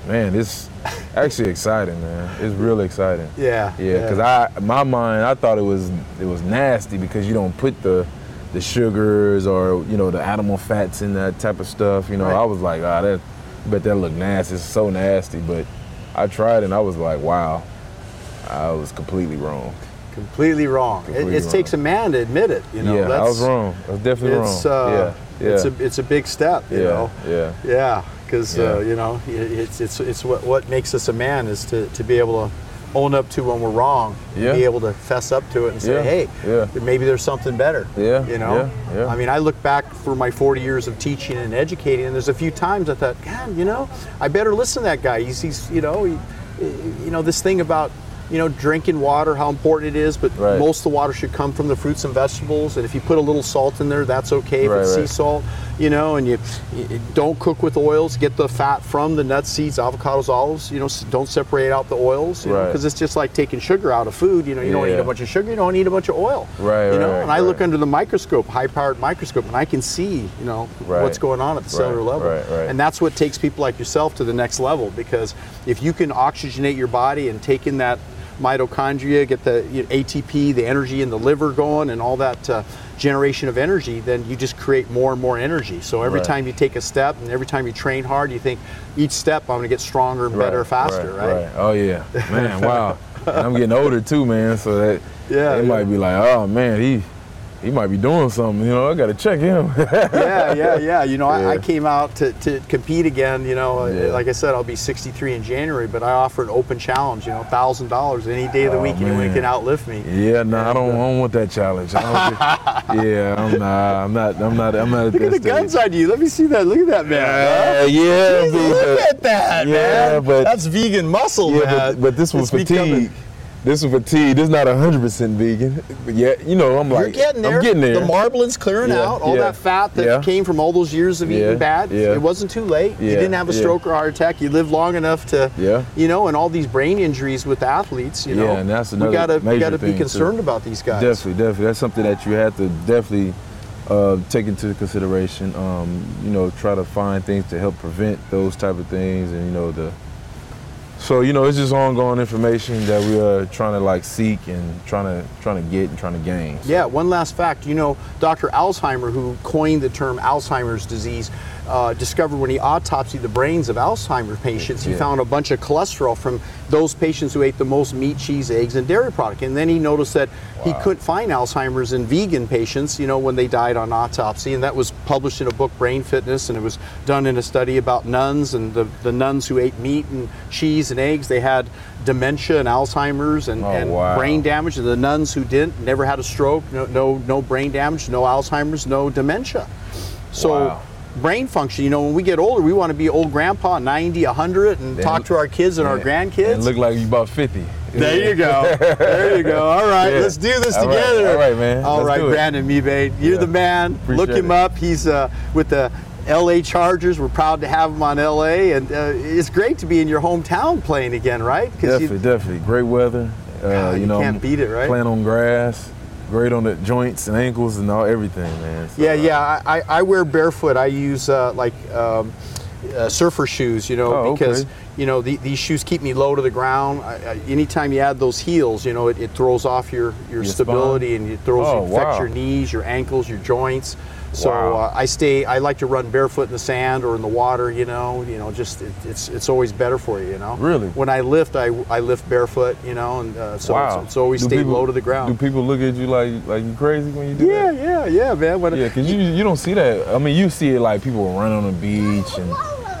man, it's actually exciting, man. It's real exciting. Yeah, Yeah, because I my mind I thought it was it was nasty because you don't put the the sugars or you know the animal fats in that type of stuff. You know, Right. I was like, ah, that bet that look nasty. It's so nasty. But I tried and I was like, wow, I was completely wrong. completely wrong. It, Completely it takes a man to admit it. You know, yeah, I that's, was wrong. I was definitely It's wrong. uh, yeah, yeah, it's a it's a big step. You yeah, know, yeah. yeah, because uh, you know it's it's it's what what makes us a man is to to be able to own up to when we're wrong, Yeah. be able to fess up to it and say, Yeah, hey, yeah. maybe there's something better. Yeah, You know? yeah, yeah. I mean, I look back for my 40 years of teaching and educating, and there's a few times I thought, God, you know, I better listen to that guy. He's, he's you know, he, you know, this thing about, you know, drinking water, how important it is, but Right. most of the water should come from the fruits and vegetables. And if you put a little salt in there, that's okay. If Right, it's sea salt, you know, and you, you don't cook with oils. Get the fat from the nuts, seeds, avocados, olives. You know, don't separate out the oils. Right. Because it's just like taking sugar out of food. You know, you don't eat a bunch of sugar. You don't eat a bunch of oil. Right, You know, right, and I look under the microscope, high-powered microscope, and I can see, you know, Right. what's going on at the cellular Right, level. right, right. And that's what takes people like yourself to the next level. Because if you can oxygenate your body and take in that mitochondria, get the you know, ATP, the energy in the liver going, and all that uh, generation of energy, then you just create more and more energy. So every Right. time you take a step and every time you train hard, you think each step I'm going to get stronger and better, faster, right? Oh yeah, man, wow. I'm getting older too, man. So that Yeah, they yeah. might be like, oh man, he he might be doing something. You know, I got to check him. yeah, yeah, yeah. You know, I, I came out to, to compete again. You know, uh, Yeah. like I said, I'll be 63 in January, but I offer an open challenge. You know, thousand dollars any day of the Oh, week, anyone man. can outlift me. yeah, no, I don't, I don't want that challenge. I think- yeah, I'm not. I'm not. I'm not. I'm not. Look at the guns on you. Let me see that. Look at that man. Uh, yeah, Jeez, but- look at that, yeah, man. but- That's vegan muscle, Yeah, man. but, but this was It's fatigue. becoming- This was fatigue. This is not 100% vegan. But yeah, you know, I'm like, You're getting there. I'm getting there. The marblin's clearing Yeah, out. All yeah, that fat that yeah. came from all those years of eating bad. yeah. It wasn't too late. You didn't have a stroke or heart attack. You lived long enough to, Yeah. you know, and all these brain injuries with athletes. You know, Yeah, and that's we another gotta we gotta be thing, too. concerned about these guys. Definitely, definitely. That's something that you have to definitely uh, take into consideration. Um, you know, try to find things to help prevent those type of things, and you know the. So you know, it's just ongoing information that we are trying to like seek and trying to trying to get and trying to gain. Yeah, one last fact. You know, Dr. Alzheimer, who coined the term Alzheimer's disease, uh, discovered when he autopsied the brains of Alzheimer's patients, he Yeah. found a bunch of cholesterol from those patients who ate the most meat, cheese, eggs, and dairy product. And then he noticed that he couldn't find Alzheimer's in vegan patients, you know, when they died on autopsy. And that was published in a book, Brain Fitness, and it was done in a study about nuns and the, the nuns who ate meat and cheese and eggs. They had dementia and Alzheimer's and, Oh, and wow. brain damage. And the nuns who didn't never had a stroke, no, no, no brain damage, no Alzheimer's, no dementia. So, Wow. Brain function, you know, when we get older, we want to be old grandpa, 90, 100, and And- talk to our kids and our grandkids. And look like you about 50. there you go. There you go. All right, Yeah. let's do this All right. together. All right, man. All right. Brandon Mebane, you're Yeah. the man. Look him it. up. He's uh, with the LA Chargers. We're proud to have him on LA, and uh, it's great to be in your hometown playing again, right? you- Definitely, definitely. Great weather. Uh, God, you you know, can't beat it, right? Playing on grass, great on the joints and ankles and all everything, man. So, Yeah, uh, yeah. I, I- I wear barefoot. I use uh, like um, uh, surfer shoes, you know, Oh, because okay. you know the, these shoes keep me low to the ground. I, I, anytime you add those heels, you know, it, it throws off your your, Your stability and it throws Oh, affects wow. your knees, your ankles, your joints. So Wow. uh, I stay. I like to run barefoot in the sand or in the water. You know, you know, just it, it's it's always better for you. You know. Really? When I lift, I, I lift barefoot. You know, and uh, so wow. it's, it's always Do stay people- low to the ground. Do people look at you like like you crazy when you do yeah, that? yeah, yeah, yeah, man. When Yeah, because you you don't see that. I mean, you see it like people run on the beach and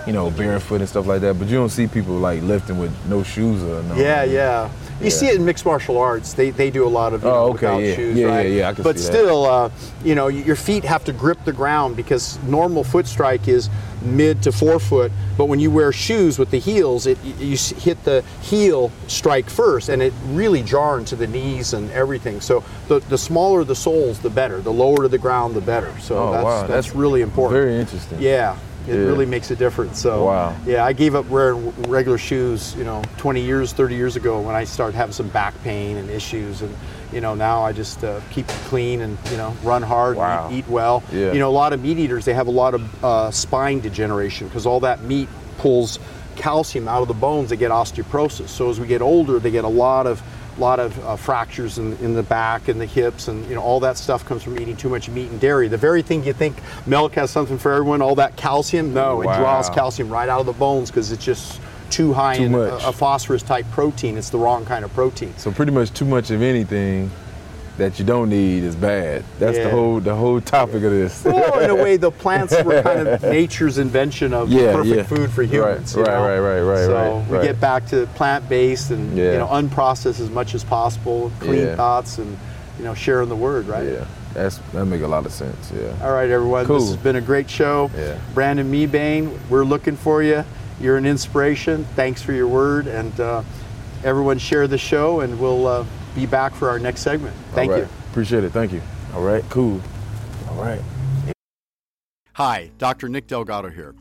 you know barefoot and stuff like that, but you don't see people like lifting with no shoes or no. Yeah, yeah. You Yeah. see it in mixed martial arts. They, they do a lot of you Oh, okay, without yeah. shoes, Yeah, right? yeah, yeah, I can but see that. still, uh, you know, your feet have to grip the ground because normal foot strike is mid to forefoot. But when you wear shoes with the heels, it you- you hit the heel strike first, and it really jar into the knees and everything. So the, the smaller the soles, the better. The lower to the ground, the better. So Oh, that's, wow, that's that's really important. Very interesting. Yeah, it really makes a difference. So Wow. yeah, I gave up wearing regular shoes, you know, 20 years, 30 years ago when I started having some back pain and issues, and you know now I just uh, keep clean and you know run hard, Wow. and eat, eat well. Yeah. You know, a lot of meat eaters they have a lot of uh, spine degeneration because all that meat pulls calcium out of the bones. They get osteoporosis. So as we get older, they get a lot of lot of uh, fractures in, in the back and the hips and you know all that stuff comes from eating too much meat and dairy. The very thing you think milk has something for everyone all that calcium no it draws calcium right out of the bones because it's just too high Too in a, a phosphorus type protein. It's the wrong kind of protein. So pretty much too much of anything that you don't need is bad. That's Yeah. the whole the whole topic of this. well, in a way, the plants were kind of nature's invention of Yeah, perfect yeah. food for Right, humans. you right, know? right, right, right, So right, we right. get back to plant-based and you know unprocessed as much as possible, clean thoughts, and you know sharing the word, right? Yeah, that's that make a lot of sense. Yeah. All right, everyone. Cool. This has been a great show. Yeah. Brandon Mebane, we're looking for you. You're an inspiration. Thanks for your word, and uh, everyone share the show, and we'll uh, be back for our next segment. Thank All right. you. Appreciate it. Thank you. All right. Cool. All right. Hi, Dr. Nick Delgado here.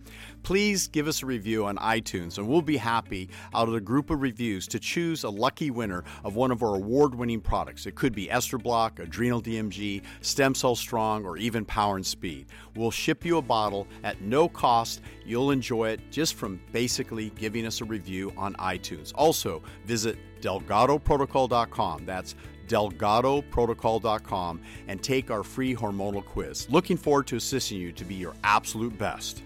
Please give us a review on iTunes, and we'll be happy out of the group of reviews to choose a lucky winner of one of our award winning products. It could be Estroblock, Adrenal DMG, Stem Cell Strong, or even Power and Speed. We'll ship you a bottle at no cost. You'll enjoy it just from basically giving us a review on iTunes. Also, visit DelgadoProtocol.com. That's DelgadoProtocol.com and take our free hormonal quiz. Looking forward to assisting you to be your absolute best.